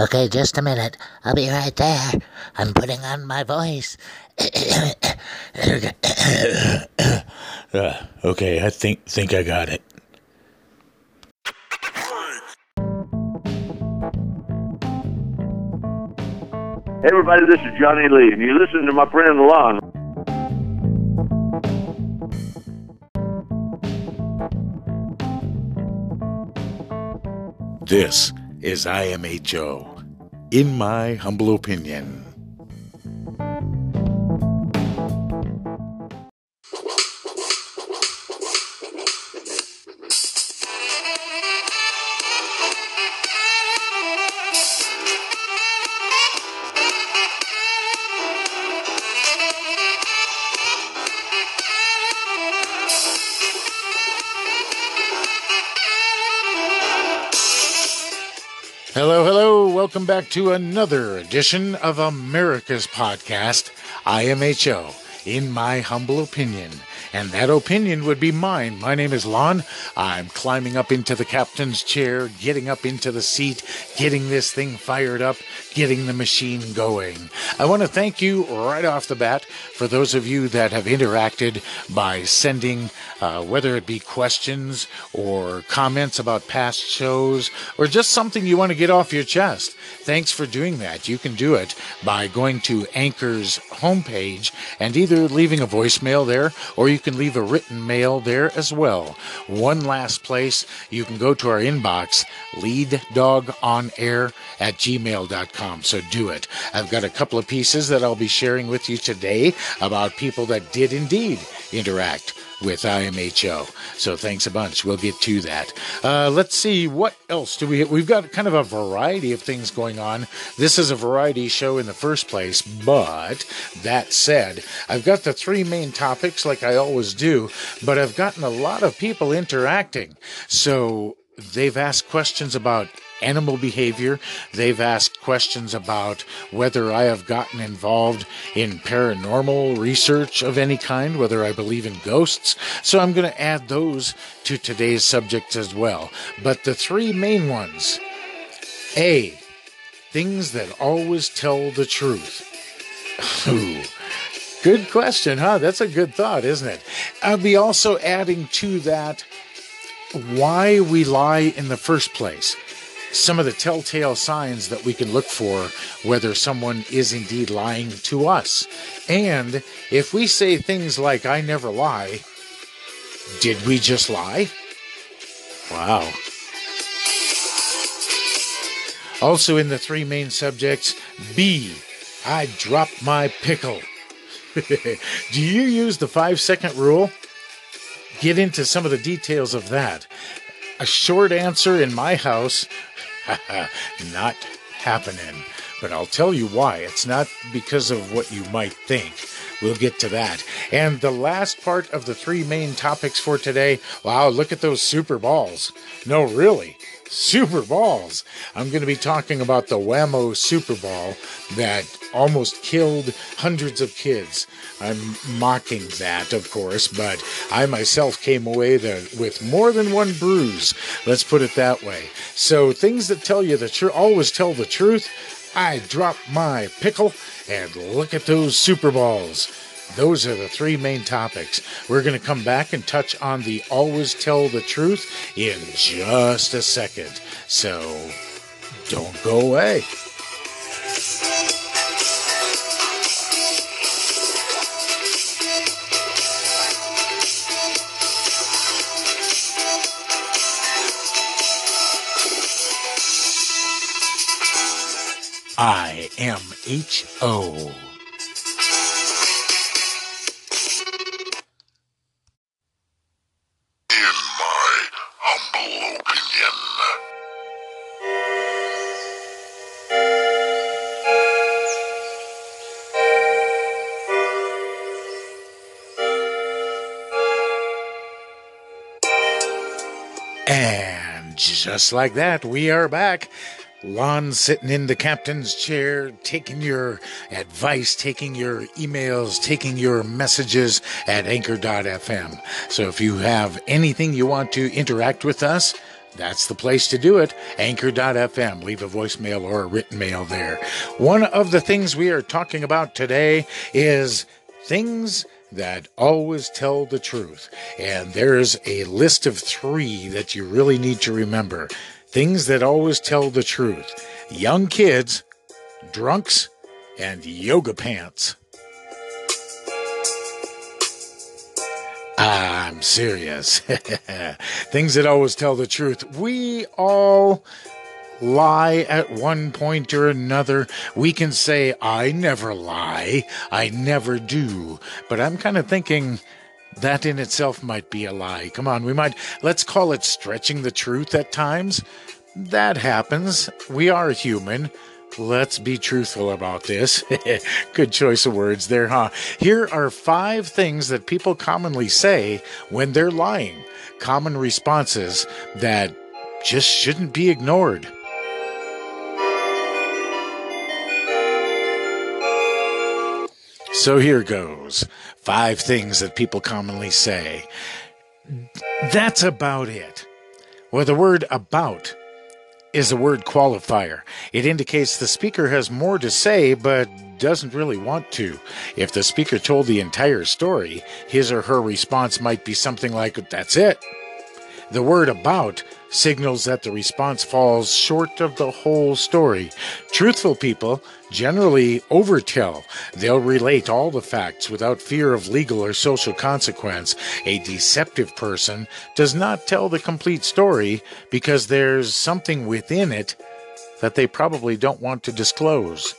Okay, just a minute. I'll be right there. I'm putting on my voice. Uh, okay, I think think I got it. Hey everybody, this is Johnny Lee, and you listen to my friend Lon. This is IMHO, in my humble opinion. Back to another edition of America's podcast, IMHO, in my humble opinion. And that opinion would be mine. My name is Lon. I'm climbing up into the captain's chair, getting up into the seat, getting this thing fired up, getting the machine going. I want to thank you right off the bat for those of you that have interacted by sending, uh, whether it be questions or comments about past shows or just something you want to get off your chest. Thanks for doing that. You can do it by going to Anchor's homepage and either leaving a voicemail there or you can leave a written mail there as well. One last place, you can go to our inbox, leaddogonair at gmail.com. So do it. I've got a couple of pieces that I'll be sharing with you today about people that did indeed interact with IMHO. So thanks a bunch. We'll get to that. Uh, let's see what else do we. We've got kind of a variety of things going on. This is a variety show in the first place, but that said, I've got the three main topics like I always do, but I've gotten a lot of people interacting. So they've asked questions about animal behavior. They've asked questions about whether I have gotten involved in paranormal research of any kind, whether I believe in ghosts. So I'm going to add those to today's subjects as well. But the three main ones A, things that always tell the truth. Ooh. Good question, huh? That's a good thought, isn't it? I'll be also adding to that why we lie in the first place some of the telltale signs that we can look for whether someone is indeed lying to us. And if we say things like, I never lie, did we just lie? Wow. Also, in the three main subjects, B, I dropped my pickle. Do you use the five second rule? Get into some of the details of that. A short answer in my house not happening. But I'll tell you why. It's not because of what you might think. We'll get to that. And the last part of the three main topics for today wow, look at those super balls. No, really. Super balls. I'm going to be talking about the Wham-O Super Ball that almost killed hundreds of kids. I'm mocking that, of course, but I myself came away with more than one bruise. Let's put it that way. So things that tell you the truth always tell the truth. I dropped my pickle and look at those Super Balls. Those are the three main topics. We're going to come back and touch on the always tell the truth in just a second. So don't go away. I am H O. just like that, we are back. Lon sitting in the captain's chair, taking your advice, taking your emails, taking your messages at anchor.fm. So if you have anything you want to interact with us, that's the place to do it. Anchor.fm. Leave a voicemail or a written mail there. One of the things we are talking about today is things that always tell the truth. And there's a list of three that you really need to remember. Things that always tell the truth young kids, drunks, and yoga pants. I'm serious. Things that always tell the truth. We all lie at one point or another. We can say, I never lie, I never do. But I'm kind of thinking that in itself might be a lie. Come on, we might, let's call it stretching the truth at times. That happens. We are human. Let's be truthful about this. Good choice of words there, huh? Here are five things that people commonly say when they're lying. Common responses that just shouldn't be ignored. So here goes five things that people commonly say. That's about it. Well, the word about is the word qualifier. It indicates the speaker has more to say, but doesn't really want to. If the speaker told the entire story, his or her response might be something like, That's it. The word about signals that the response falls short of the whole story. Truthful people generally overtell. They'll relate all the facts without fear of legal or social consequence. A deceptive person does not tell the complete story because there's something within it that they probably don't want to disclose.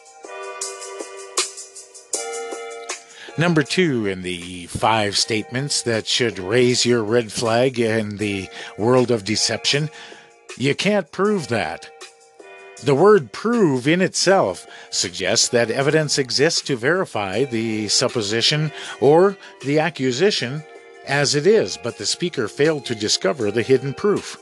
Number two in the five statements that should raise your red flag in the world of deception you can't prove that. The word prove in itself suggests that evidence exists to verify the supposition or the accusation as it is, but the speaker failed to discover the hidden proof.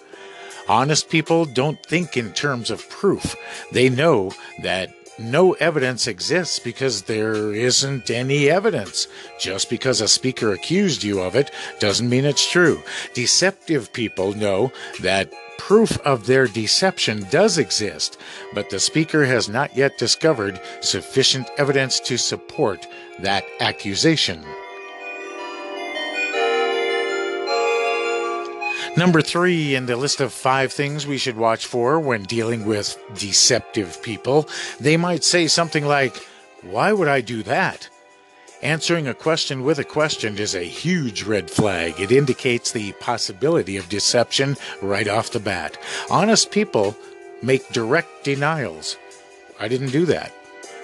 Honest people don't think in terms of proof. They know that no evidence exists because there isn't any evidence. Just because a speaker accused you of it doesn't mean it's true. Deceptive people know that proof of their deception does exist, but the speaker has not yet discovered sufficient evidence to support that accusation. Number three in the list of five things we should watch for when dealing with deceptive people, they might say something like, Why would I do that? Answering a question with a question is a huge red flag. It indicates the possibility of deception right off the bat. Honest people make direct denials. I didn't do that.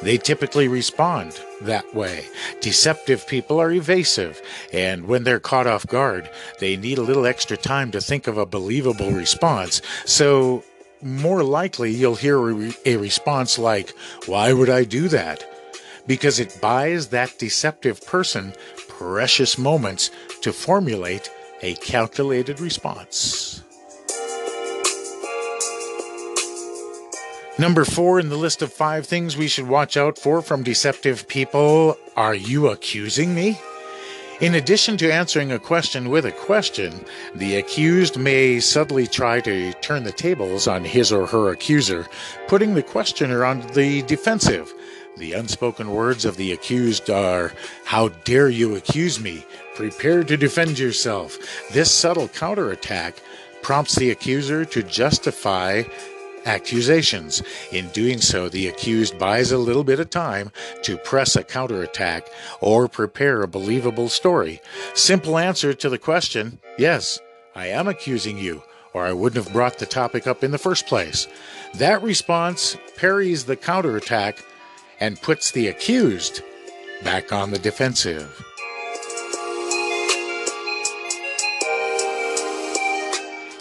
They typically respond that way. Deceptive people are evasive, and when they're caught off guard, they need a little extra time to think of a believable response. So, more likely, you'll hear a, response like, Why would I do that? Because it buys that deceptive person precious moments to formulate a calculated response. Number four in the list of five things we should watch out for from deceptive people are you accusing me? In addition to answering a question with a question, the accused may subtly try to turn the tables on his or her accuser, putting the questioner on the defensive. The unspoken words of the accused are, How dare you accuse me? Prepare to defend yourself. This subtle counterattack prompts the accuser to justify accusations. In doing so, the accused buys a little bit of time to press a counterattack or prepare a believable story. Simple answer to the question yes, I am accusing you, or I wouldn't have brought the topic up in the first place. That response parries the counterattack and puts the accused back on the defensive.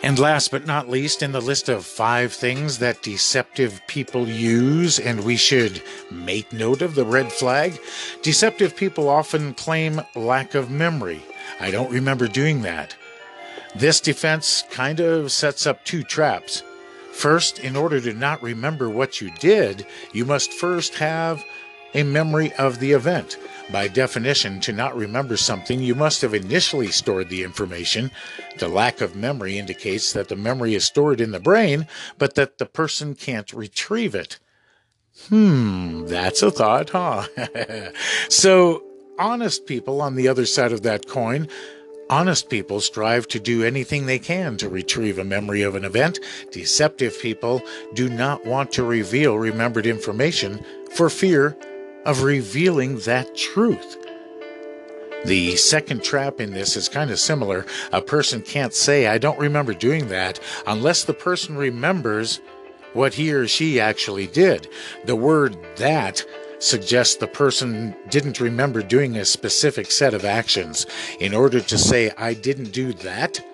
And last but not least, in the list of five things that deceptive people use, and we should make note of the red flag, deceptive people often claim lack of memory. I don't remember doing that. This defense kind of sets up two traps. First, in order to not remember what you did, you must first have a memory of the event. By definition, to not remember something, you must have initially stored the information. The lack of memory indicates that the memory is stored in the brain, but that the person can't retrieve it. Hmm, that's a thought, huh? so, honest people on the other side of that coin Honest people strive to do anything they can to retrieve a memory of an event. Deceptive people do not want to reveal remembered information for fear of revealing that truth. The second trap in this is kind of similar. A person can't say, I don't remember doing that, unless the person remembers what he or she actually did. The word that suggests the person didn't remember doing a specific set of actions. In order to say, I didn't do that,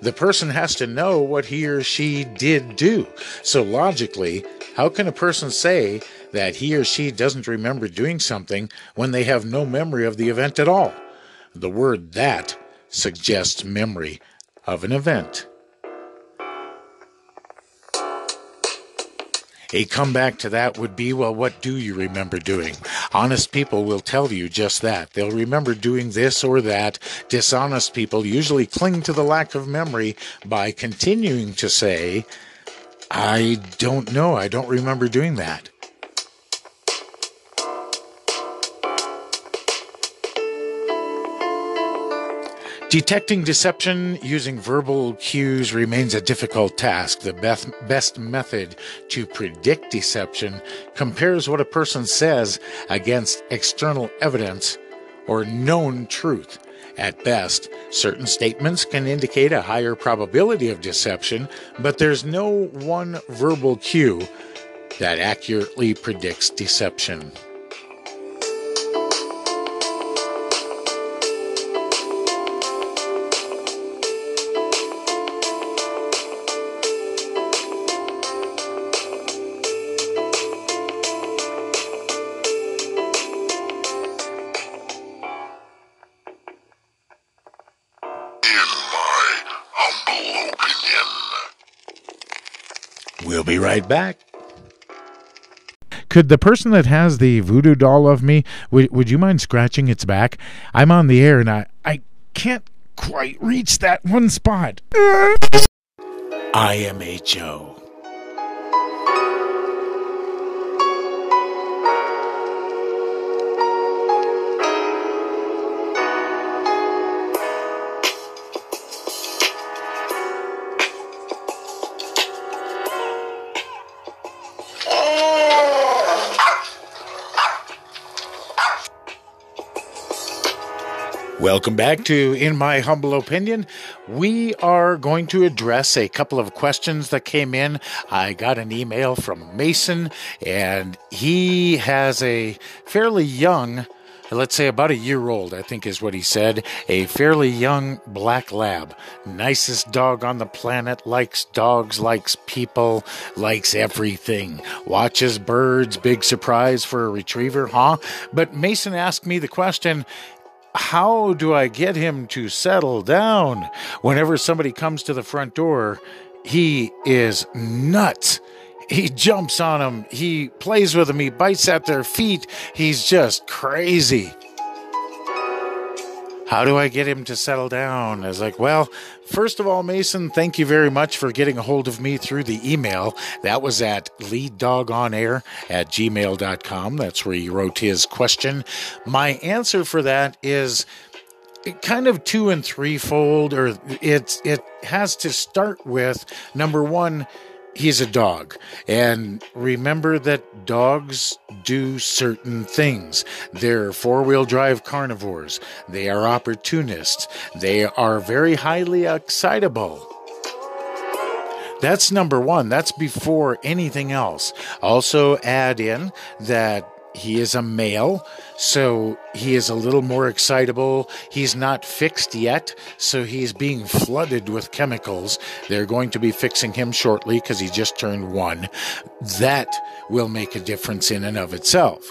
the person has to know what he or she did do. So logically, how can a person say that he or she doesn't remember doing something when they have no memory of the event at all? The word that suggests memory of an event. A comeback to that would be, well, what do you remember doing? Honest people will tell you just that. They'll remember doing this or that. Dishonest people usually cling to the lack of memory by continuing to say, I don't know. I don't remember doing that. Detecting deception using verbal cues remains a difficult task. The best, best method to predict deception compares what a person says against external evidence or known truth. At best, certain statements can indicate a higher probability of deception, but there's no one verbal cue that accurately predicts deception. Right back. Could the person that has the voodoo doll of me, would, would you mind scratching its back? I'm on the air and I, I can't quite reach that one spot. IMHO. Welcome back to In My Humble Opinion. We are going to address a couple of questions that came in. I got an email from Mason, and he has a fairly young, let's say about a year old, I think is what he said, a fairly young black lab. Nicest dog on the planet, likes dogs, likes people, likes everything. Watches birds, big surprise for a retriever, huh? But Mason asked me the question how do I get him to settle down? Whenever somebody comes to the front door, he is nuts. He jumps on them, he plays with them, he bites at their feet. He's just crazy. How do I get him to settle down? I was like, well, first of all, Mason, thank you very much for getting a hold of me through the email. That was at leaddogonair at gmail.com. That's where he wrote his question. My answer for that is kind of two and threefold, or it's it has to start with number one he's a dog. And remember that dogs do certain things. They're four wheel drive carnivores, they are opportunists, they are very highly excitable. That's number one. That's before anything else. Also, add in that he is a male, so he is a little more excitable. He's not fixed yet, so he's being flooded with chemicals. They're going to be fixing him shortly because he just turned one. That will make a difference in and of itself.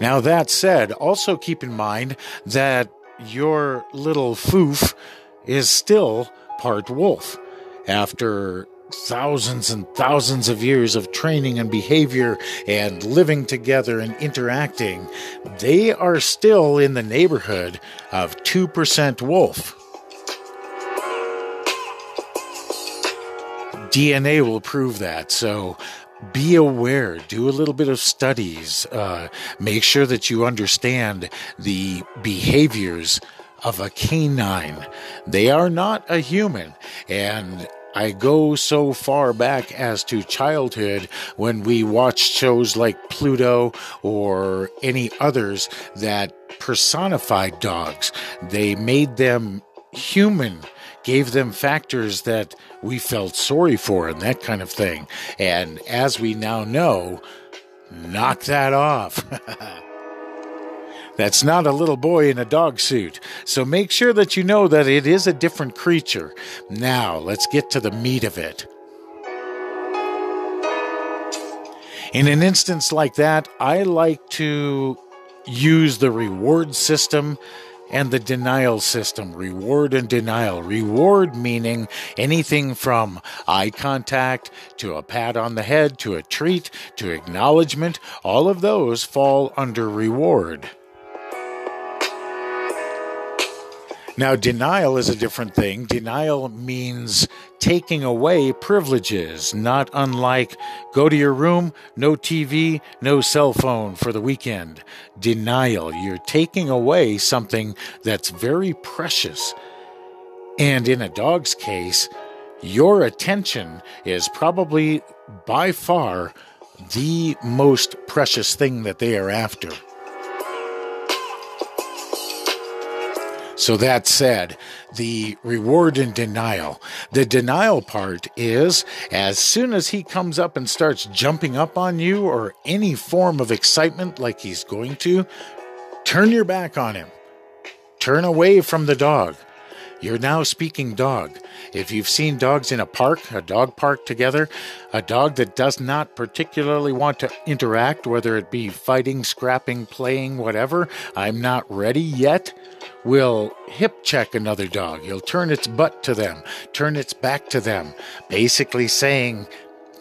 Now, that said, also keep in mind that your little foof is still part wolf. After thousands and thousands of years of training and behavior and living together and interacting, they are still in the neighborhood of 2% wolf. DNA will prove that. So be aware, do a little bit of studies, uh, make sure that you understand the behaviors of a canine. They are not a human. And I go so far back as to childhood when we watched shows like Pluto or any others that personified dogs. They made them human gave them factors that we felt sorry for and that kind of thing. And as we now know, knock that off. That's not a little boy in a dog suit. So make sure that you know that it is a different creature. Now, let's get to the meat of it. In an instance like that, I like to use the reward system and the denial system. Reward and denial. Reward meaning anything from eye contact to a pat on the head to a treat to acknowledgement. All of those fall under reward. Now, denial is a different thing. Denial means taking away privileges, not unlike go to your room, no TV, no cell phone for the weekend. Denial, you're taking away something that's very precious. And in a dog's case, your attention is probably by far the most precious thing that they are after. So that said, the reward and denial. The denial part is as soon as he comes up and starts jumping up on you or any form of excitement like he's going to, turn your back on him. Turn away from the dog. You're now speaking dog. If you've seen dogs in a park, a dog park together, a dog that does not particularly want to interact, whether it be fighting, scrapping, playing, whatever, I'm not ready yet will hip check another dog. He'll turn its butt to them, turn its back to them, basically saying,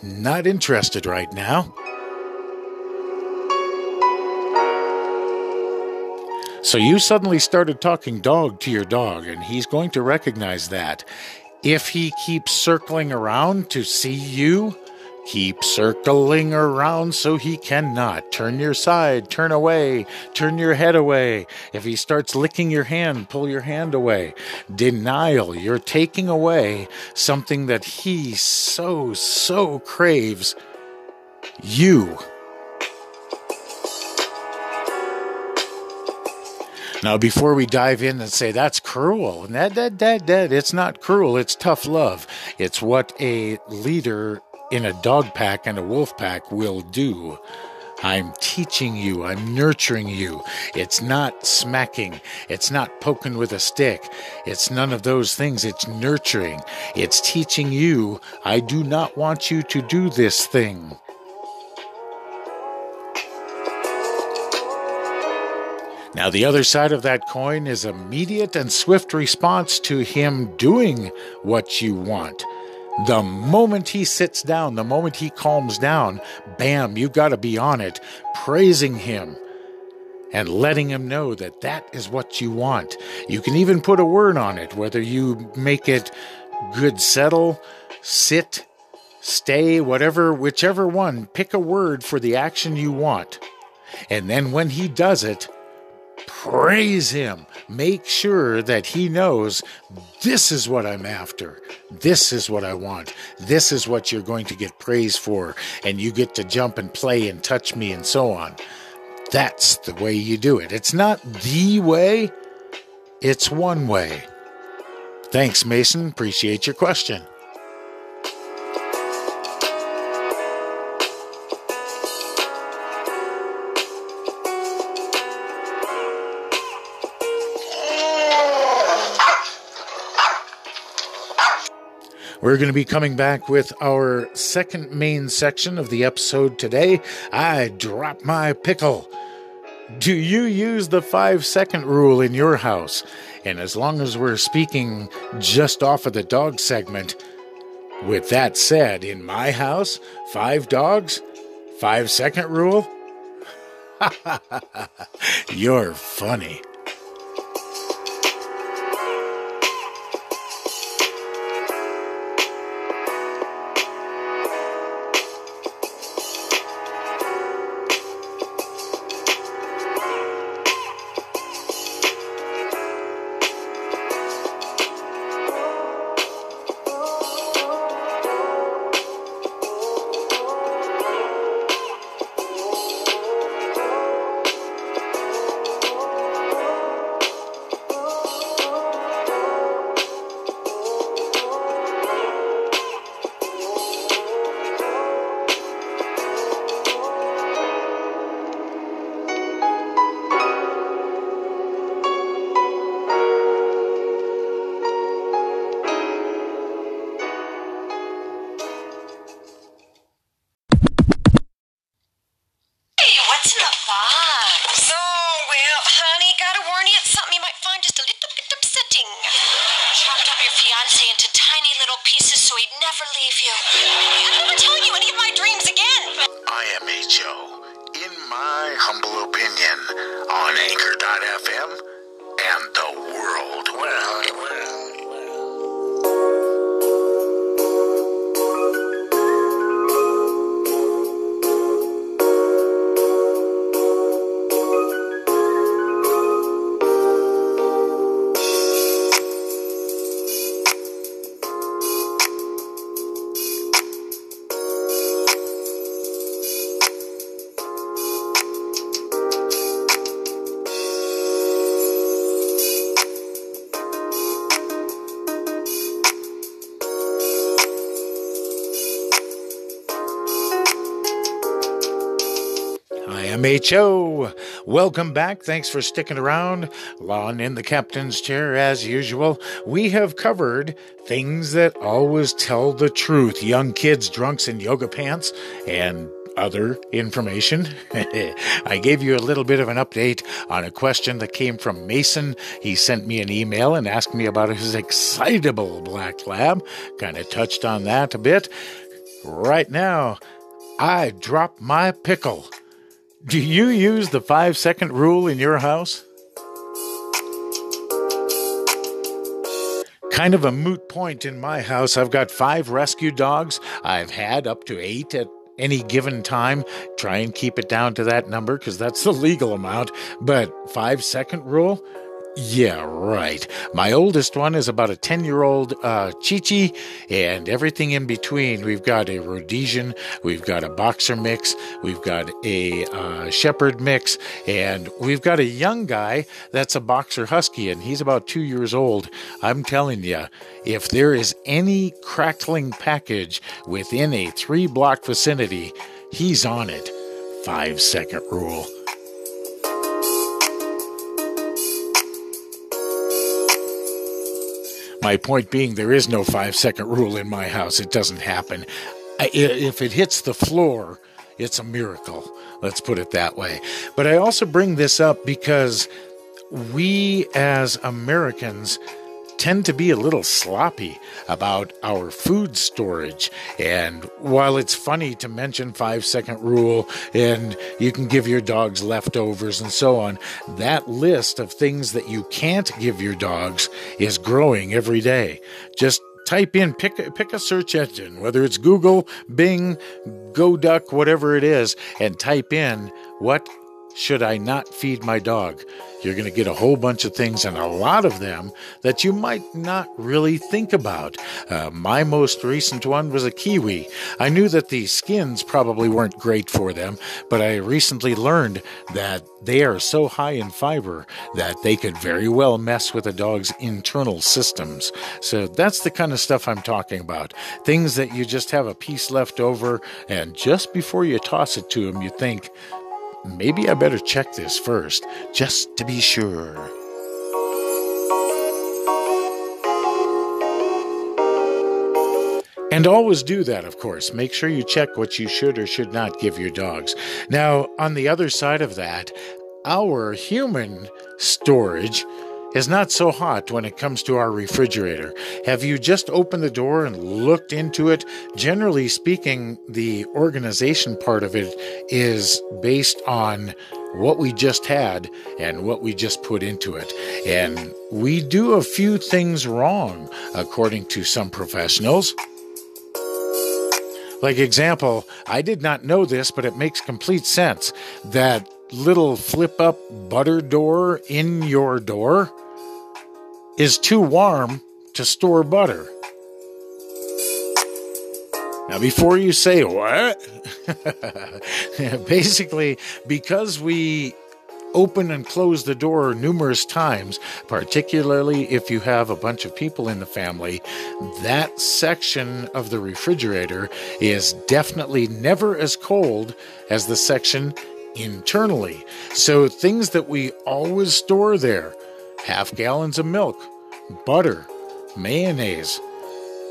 not interested right now. So you suddenly started talking dog to your dog, and he's going to recognize that. If he keeps circling around to see you, Keep circling around so he cannot. Turn your side, turn away, turn your head away. If he starts licking your hand, pull your hand away. Denial, you're taking away something that he so, so craves. You. Now, before we dive in and say that's cruel, that, that, that, that, it's not cruel, it's tough love. It's what a leader in a dog pack and a wolf pack will do. I'm teaching you, I'm nurturing you. It's not smacking, it's not poking with a stick, it's none of those things. It's nurturing, it's teaching you, I do not want you to do this thing. Now, the other side of that coin is immediate and swift response to him doing what you want. The moment he sits down, the moment he calms down, bam, you got to be on it, praising him and letting him know that that is what you want. You can even put a word on it, whether you make it good settle, sit, stay, whatever, whichever one, pick a word for the action you want. And then when he does it, praise him. Make sure that he knows this is what I'm after. This is what I want. This is what you're going to get praise for. And you get to jump and play and touch me and so on. That's the way you do it. It's not the way, it's one way. Thanks, Mason. Appreciate your question. We're going to be coming back with our second main section of the episode today. I drop my pickle. Do you use the five second rule in your house? And as long as we're speaking just off of the dog segment, With that said, in my house, five dogs, five second rule? You're funny. IMHO. Welcome back. Thanks for sticking around. Lon in the captain's chair, as usual. We have covered things that always tell the truth young kids, drunks, in yoga pants, and other information. I gave you a little bit of an update on a question that came from Mason. He sent me an email and asked me about his excitable black lab. Kind of touched on that a bit. Right now, I drop my pickle. Do you use the five second rule in your house? Kind of a moot point in my house. I've got five rescue dogs. I've had up to eight at any given time. Try and keep it down to that number because that's the legal amount. But five second rule? Yeah, right. My oldest one is about a 10 year old uh, Chichi, and everything in between. We've got a Rhodesian, we've got a Boxer mix, we've got a uh, Shepherd mix, and we've got a young guy that's a Boxer Husky, and he's about two years old. I'm telling you, if there is any crackling package within a three block vicinity, he's on it. Five second rule. My point being, there is no five second rule in my house. It doesn't happen. I, if it hits the floor, it's a miracle. Let's put it that way. But I also bring this up because we as Americans tend to be a little sloppy about our food storage. And while it's funny to mention five second rule and you can give your dogs leftovers and so on, that list of things that you can't give your dogs is growing every day. Just type in pick pick a search engine whether it's google bing goduck whatever it is and type in what should I not feed my dog? You're going to get a whole bunch of things, and a lot of them that you might not really think about. Uh, my most recent one was a kiwi. I knew that the skins probably weren't great for them, but I recently learned that they are so high in fiber that they could very well mess with a dog's internal systems. So that's the kind of stuff I'm talking about. Things that you just have a piece left over, and just before you toss it to them, you think, maybe I better check this first, just to be sure. And always do that, of course. Make sure you check what you should or should not give your dogs. Now, on the other side of that, our human storage is not so hot when it comes to our refrigerator. Have you just opened the door and looked into it? Generally speaking, the organization part of it is based on what we just had and what we just put into it. And we do a few things wrong, according to some professionals. Like example, I did not know this, but it makes complete sense that little flip up butter door in your door is too warm to store butter. Now, before you say what, basically, because we open and close the door numerous times, particularly if you have a bunch of people in the family, that section of the refrigerator is definitely never as cold as the section internally. So, things that we always store there half gallons of milk, butter, mayonnaise,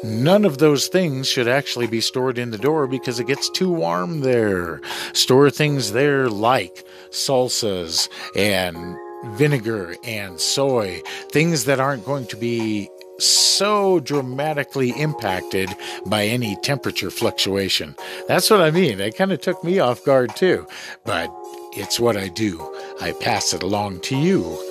None of those things should actually be stored in the door because it gets too warm there. Store things there like salsas and vinegar and soy, things that aren't going to be so dramatically impacted by any temperature fluctuation. That's what I mean. It kind of took me off guard too, but it's what I do. I pass it along to you.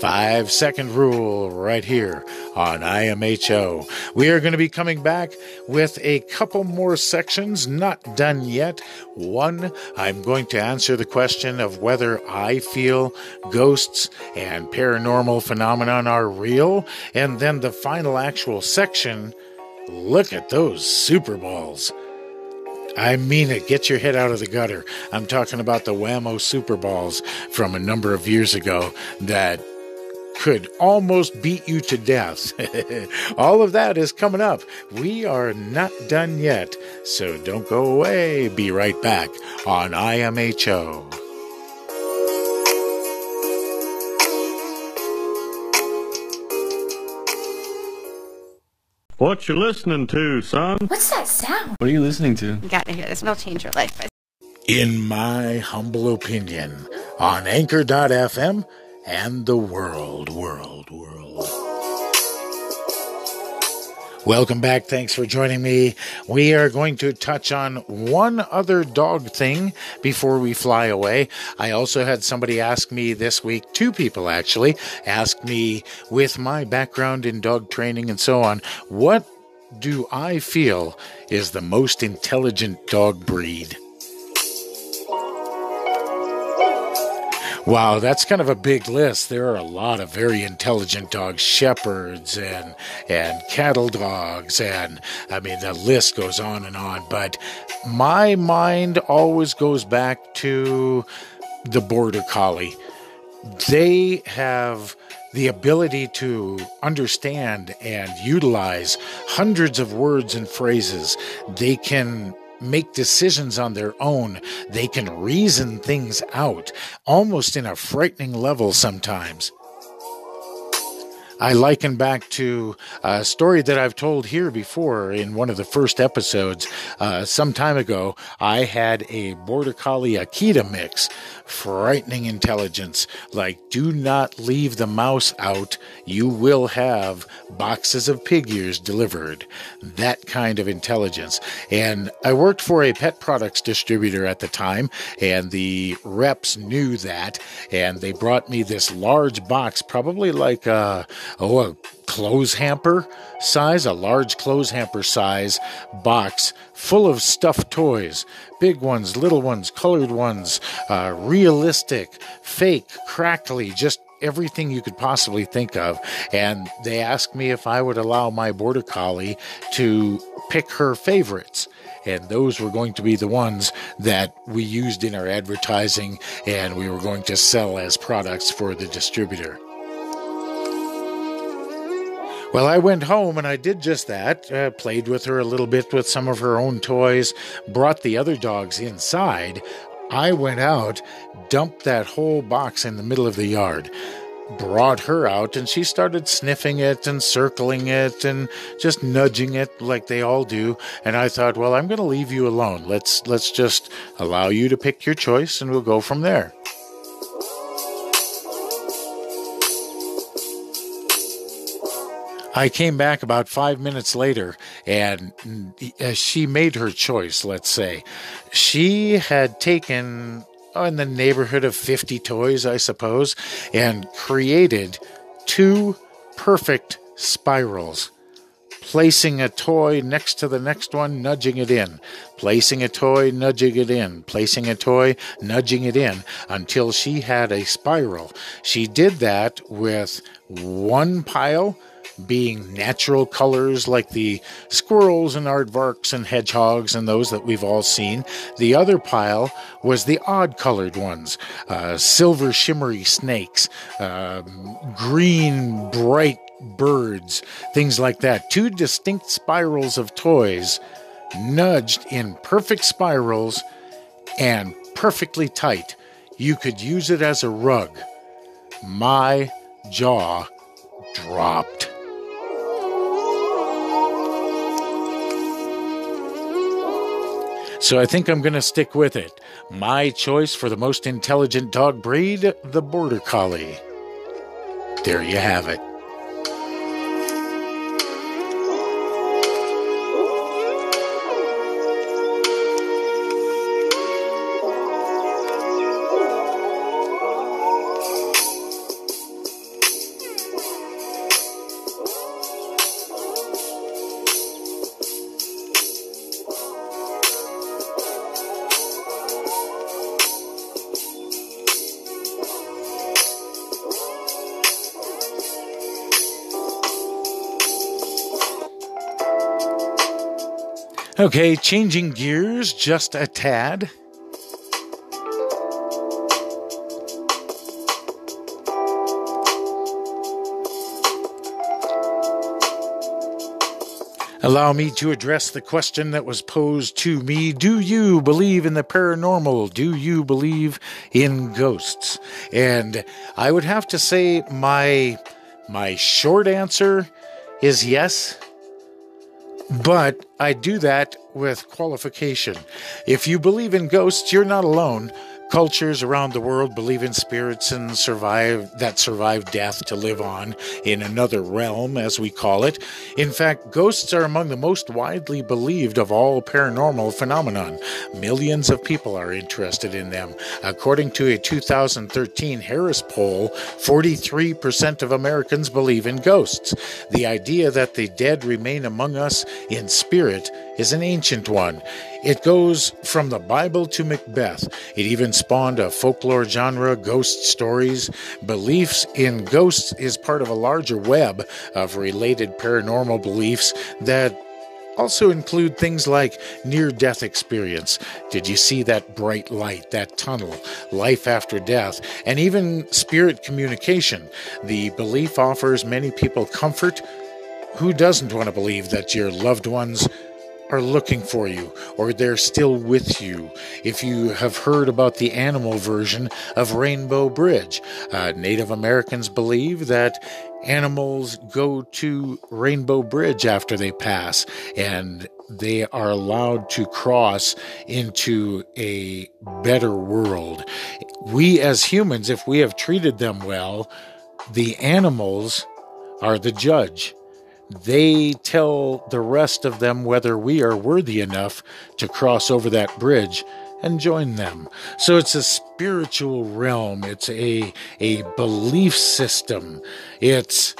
Five second rule right here on IMHO. We are going to be coming back with a couple more sections, not done yet. One, I'm going to answer the question of whether I feel ghosts and paranormal phenomenon are real. And then the final actual section, look at those Super Balls. I mean it. Get your head out of the gutter. I'm talking about the Wham-O Super Balls from a number of years ago that could almost beat you to death. All of that is coming up. We are not done yet, so don't go away. Be right back on IMHO. What you listening to, son? What's that sound? What are you listening to? You gotta hear this. It'll change your life. In my humble opinion, on Anchor.fm and the world, world, world. Welcome back. Thanks for joining me. We are going to touch on one other dog thing before we fly away. I also had somebody ask me this week, two people actually, ask me with my background in dog training and so on, what do I feel is the most intelligent dog breed? Wow, that's kind of a big list. There are a lot of very intelligent dogs, shepherds and and cattle dogs, and I mean the list goes on and on. But my mind always goes back to the border collie. They have the ability to understand and utilize hundreds of words and phrases. They can make decisions on their own. They can reason things out, almost in a frightening level sometimes. I liken back to a story that I've told here before in one of the first episodes. Uh, some time ago, I had a Border Collie Akita mix. Frightening intelligence. Like, do not leave the mouse out. You will have boxes of pig ears delivered. That kind of intelligence. And I worked for a pet products distributor at the time, and the reps knew that. And they brought me this large box, probably like a oh, a clothes hamper size, a large clothes hamper size box full of stuffed toys big ones, little ones, colored ones, uh, realistic, fake, crackly, just everything you could possibly think of. And they asked me if I would allow my border collie to pick her favorites and those were going to be the ones that we used in our advertising and we were going to sell as products for the distributor. Well, I went home and I did just that. Uh, played with her a little bit with some of her own toys, brought the other dogs inside. I went out, dumped that whole box in the middle of the yard, brought her out, and she started sniffing it and circling it and just nudging it like they all do. And I thought, well, I'm going to leave you alone. Let's let's just allow you to pick your choice, and we'll go from there. I came back about five minutes later, and uh, she made her choice, let's say. She had taken oh, in the neighborhood of 50 toys, I suppose, and created two perfect spirals. Placing a toy next to the next one, nudging it in. Placing a toy, nudging it in. Placing a toy, nudging it in until she had a spiral. She did that with one pile being natural colors like the squirrels and aardvarks and hedgehogs and those that we've all seen. The other pile was the odd colored ones uh, silver shimmery snakes, uh, green bright birds, things like that. Two distinct spirals of toys nudged in perfect spirals and perfectly tight. You could use it as a rug. My jaw dropped. So I think I'm going to stick with it. My choice for the most intelligent dog breed, the Border Collie. There you have it. Okay, changing gears just a tad. Allow me to address the question that was posed to me Do you believe in the paranormal? Do you believe in ghosts? And I would have to say my my short answer is yes. But I do that with qualification. If you believe in ghosts, you're not alone. Cultures around the world believe in spirits and survive that survive death to live on in another realm, as we call it. In fact, ghosts are among the most widely believed of all paranormal phenomenon. Millions of people are interested in them. According to a 2013 Harris poll, 43% of Americans believe in ghosts. The idea that the dead remain among us in spirit is an ancient one. It goes from the Bible to Macbeth. It even spawned a folklore genre, ghost stories. Beliefs in ghosts is part of a larger web of related paranormal beliefs that also include things like near death experience. Did you see that bright light, that tunnel, life after death, and even spirit communication? The belief offers many people comfort. Who doesn't want to believe that your loved ones are looking for you or they're still with you. If you have heard about the animal version of Rainbow Bridge, uh, Native Americans believe that animals go to Rainbow Bridge after they pass and they are allowed to cross into a better world. We as humans, if we have treated them well, the animals are the judge they tell the rest of them whether we are worthy enough to cross over that bridge and join them. So it's a spiritual realm. It's a, a belief system. It's,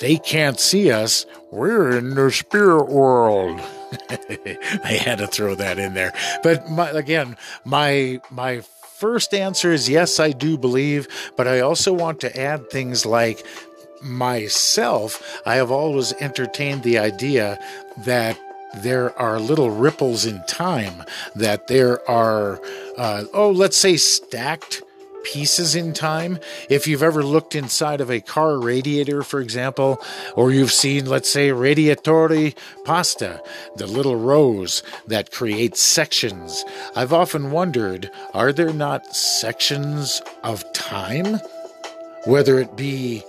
they can't see us. We're in their spirit world. I had to throw that in there. But my, again, my, my first answer is yes, I do believe, but I also want to add things like myself, I have always entertained the idea that there are little ripples in time, that there are, uh, oh, let's say stacked pieces in time. If you've ever looked inside of a car radiator, for example, or you've seen, let's say, radiatori pasta, the little rows that create sections, I've often wondered are there not sections of time? Whether it be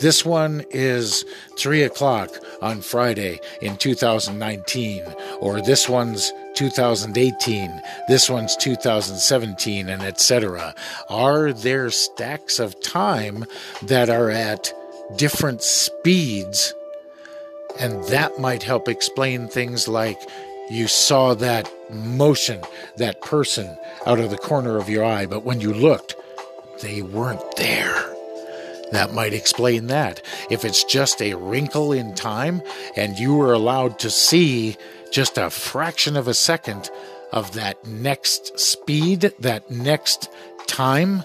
this one is 3 o'clock on Friday in 2019, or this one's 2018, this one's 2017, and etc. Are there stacks of time that are at different speeds And that might help explain things like you saw that motion, that person out of the corner of your eye, but when you looked, they weren't there. That might explain that. If it's just a wrinkle in time and you were allowed to see just a fraction of a second of that next speed, that next time,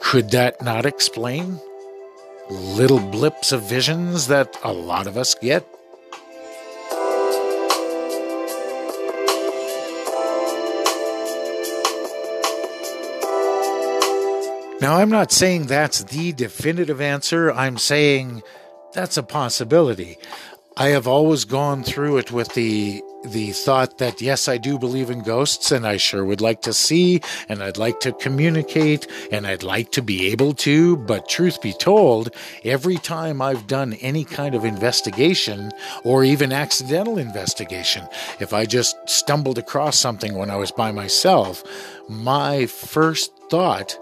could that not explain little blips of visions that a lot of us get? Now, I'm not saying that's the definitive answer. I'm saying that's a possibility. I have always gone through it with the the thought that yes, I do believe in ghosts and I sure would like to see and I'd like to communicate and I'd like to be able to, but truth be told, every time I've done any kind of investigation or even accidental investigation, if I just stumbled across something when I was by myself, my first thought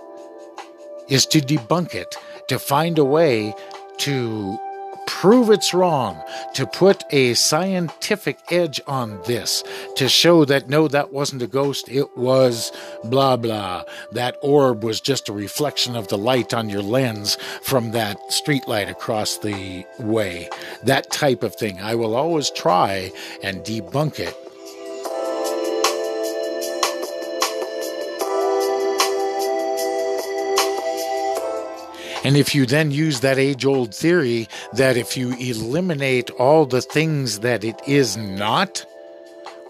is to debunk it, to find a way to prove it's wrong, to put a scientific edge on this, to show that no, that wasn't a ghost, it was blah blah. That orb was just a reflection of the light on your lens from that street light across the way. That type of thing. I will always try and debunk it And if you then use that age old theory that if you eliminate all the things that it is not,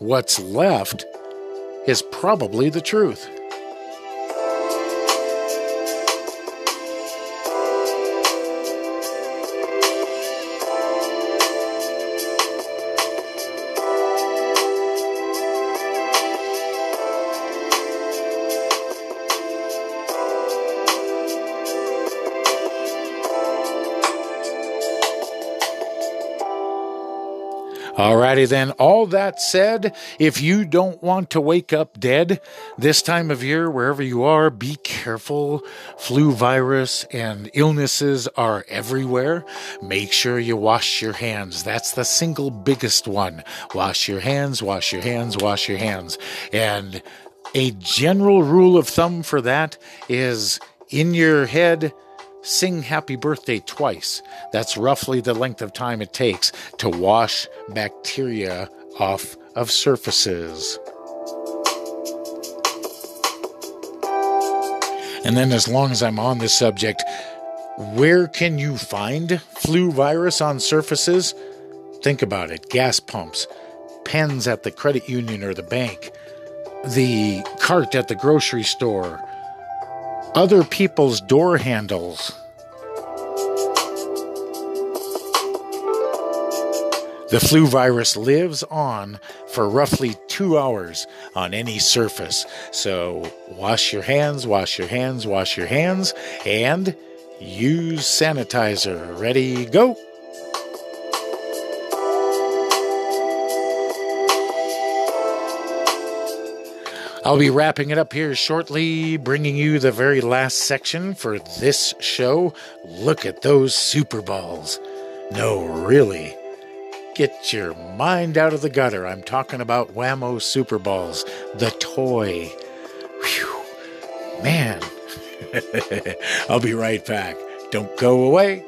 what's left is probably the truth. Alrighty then, all that said, if you don't want to wake up dead this time of year, wherever you are, be careful. Flu virus and illnesses are everywhere. Make sure you wash your hands. That's the single biggest one. Wash your hands, wash your hands, wash your hands. And a general rule of thumb for that is in your head, sing happy birthday twice. That's roughly the length of time it takes to wash bacteria off of surfaces. And then, as long as I'm on this subject, where can you find flu virus on surfaces? Think about it gas pumps, pens at the credit union or the bank, the cart at the grocery store, other people's door handles. The flu virus lives on for roughly two hours on any surface. So wash your hands, wash your hands, wash your hands, and use sanitizer. Ready, go. I'll be wrapping it up here shortly, bringing you the very last section for this show. Look at those Super Balls. No, really. Get your mind out of the gutter. I'm talking about Wham-O Super Balls, the toy. Whew. Man. I'll be right back. Don't go away.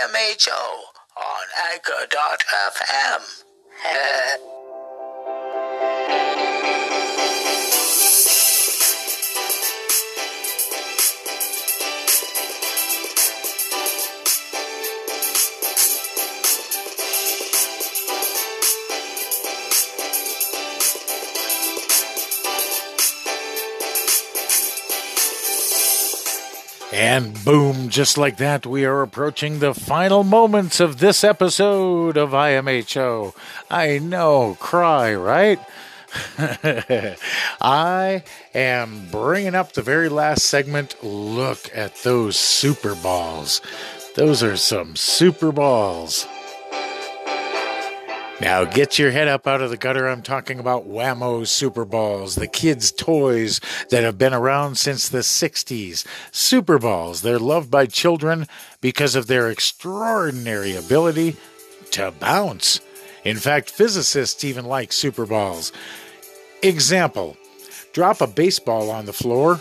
IMHO on Anchor.fm. And boom, just like that, we are approaching the final moments of this episode of IMHO. I know, cry, right? I am bringing up the very last segment. Look at those super balls. Those are some super balls. Now get your head up out of the gutter. I'm talking about Wham-O Super Balls, the kids' toys that have been around since the 60s. Super Balls, they're loved by children because of their extraordinary ability to bounce. In fact, physicists even like Super Balls. Example drop a baseball on the floor,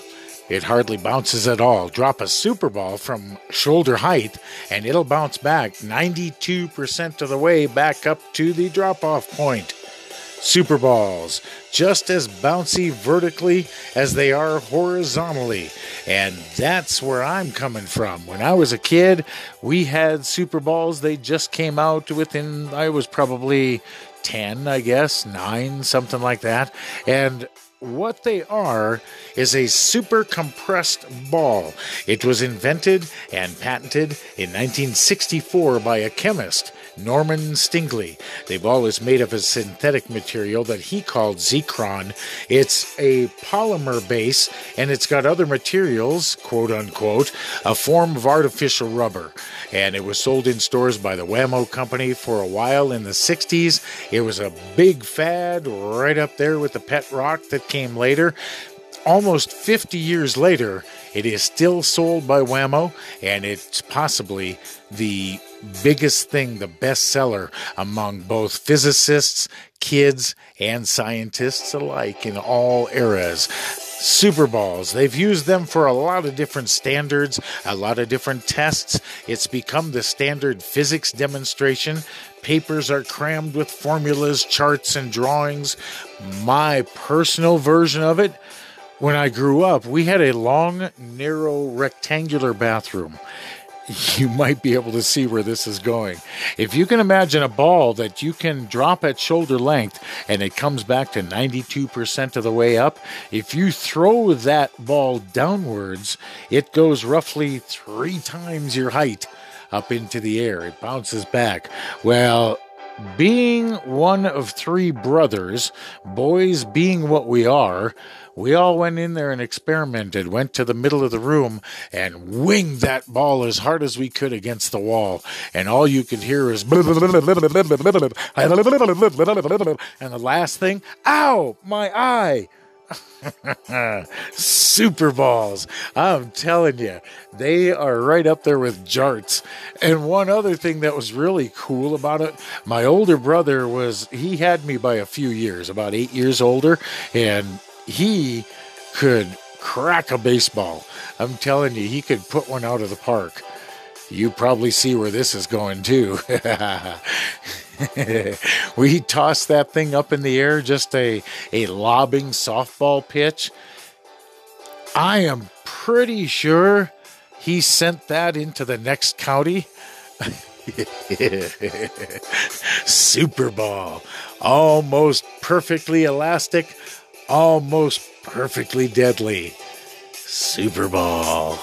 it hardly bounces at all. Drop a super ball from shoulder height, and it'll bounce back 92% of the way back up to the drop off point. Super balls, just as bouncy vertically as they are horizontally. And that's where I'm coming from. When I was a kid, we had super balls. They just came out within, I was probably 10, I guess, 9, something like that. And what they are is a super compressed ball. It was invented and patented in 1964 by a chemist, Norman Stingley. They've always made of a synthetic material that he called Zectron. It's a polymer base and it's got other materials, quote unquote, a form of artificial rubber. And it was sold in stores by the Wham-O Company for a while in the 60s. It was a big fad right up there with the pet rock that came later. Almost 50 years later, it is still sold by Wham-O, and it's possibly the biggest thing, the bestseller among both physicists, kids, and scientists alike in all eras. Super balls. They've used them for a lot of different standards, a lot of different tests. It's become the standard physics demonstration. Papers are crammed with formulas, charts, and drawings. My personal version of it when I grew up, we had a long, narrow, rectangular bathroom. You might be able to see where this is going. If you can imagine a ball that you can drop at shoulder length and it comes back to 92% of the way up, if you throw that ball downwards, it goes roughly three times your height up into the air. It bounces back. Well, being one of three brothers, boys being what we are, we all went in there and experimented, went to the middle of the room and winged that ball as hard as we could against the wall. And all you could hear is, and the last thing, ow, my eye. Super balls. I'm telling you, they are right up there with jarts. And one other thing that was really cool about it, my older brother was, he had me by a few years, about eight years older. And he could crack a baseball. I'm telling you, he could put one out of the park. You probably see where this is going too. we tossed that thing up in the air, just a, a lobbing softball pitch. I am pretty sure he sent that into the next county. Super ball, almost perfectly elastic, almost perfectly deadly. Super Ball.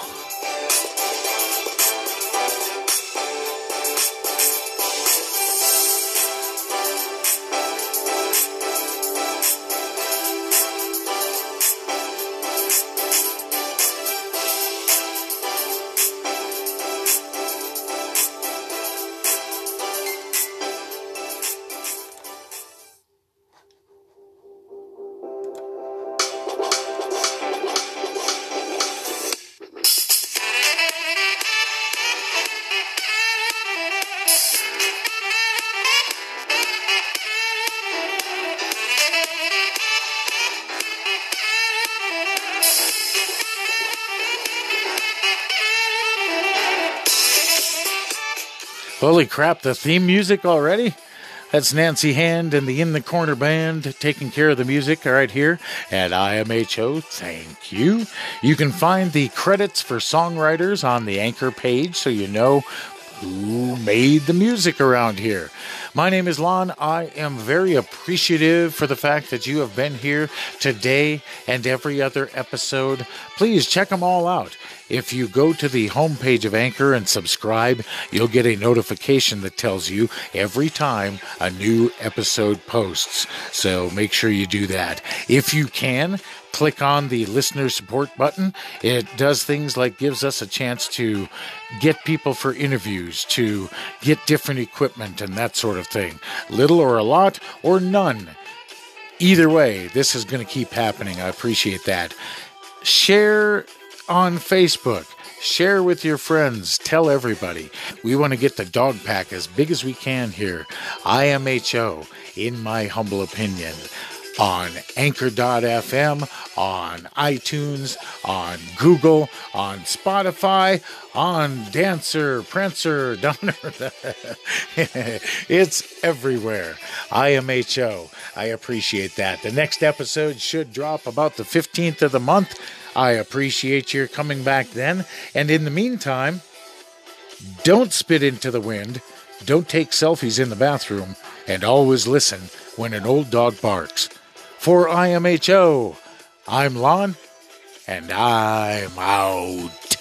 Holy crap, the theme music already? That's Nancy Hand and the In the Corner Band taking care of the music right here at IMHO. Thank you. You can find the credits for songwriters on the anchor page so you know who made the music around here. My name is Lon. I am very appreciative for the fact that you have been here today and every other episode. Please check them all out. If you go to the homepage of Anchor and subscribe, you'll get a notification that tells you every time a new episode posts. So make sure you do that. If you can, click on the listener support button. It does things like gives us a chance to get people for interviews, to get different equipment and that sort of thing. Little or a lot or none. Either way, this is going to keep happening. I appreciate that. Share on Facebook. Share with your friends. Tell everybody. We want to get the dog pack as big as we can here. IMHO, in my humble opinion, on Anchor.fm, on iTunes, on Google, on Spotify, on Dancer, Prancer, Donner. it's everywhere. IMHO. I appreciate that. The next episode should drop about the 15th of the month. I appreciate your coming back then. And in the meantime, don't spit into the wind, don't take selfies in the bathroom, and always listen when an old dog barks. For IMHO, I'm Lon, and I'm out.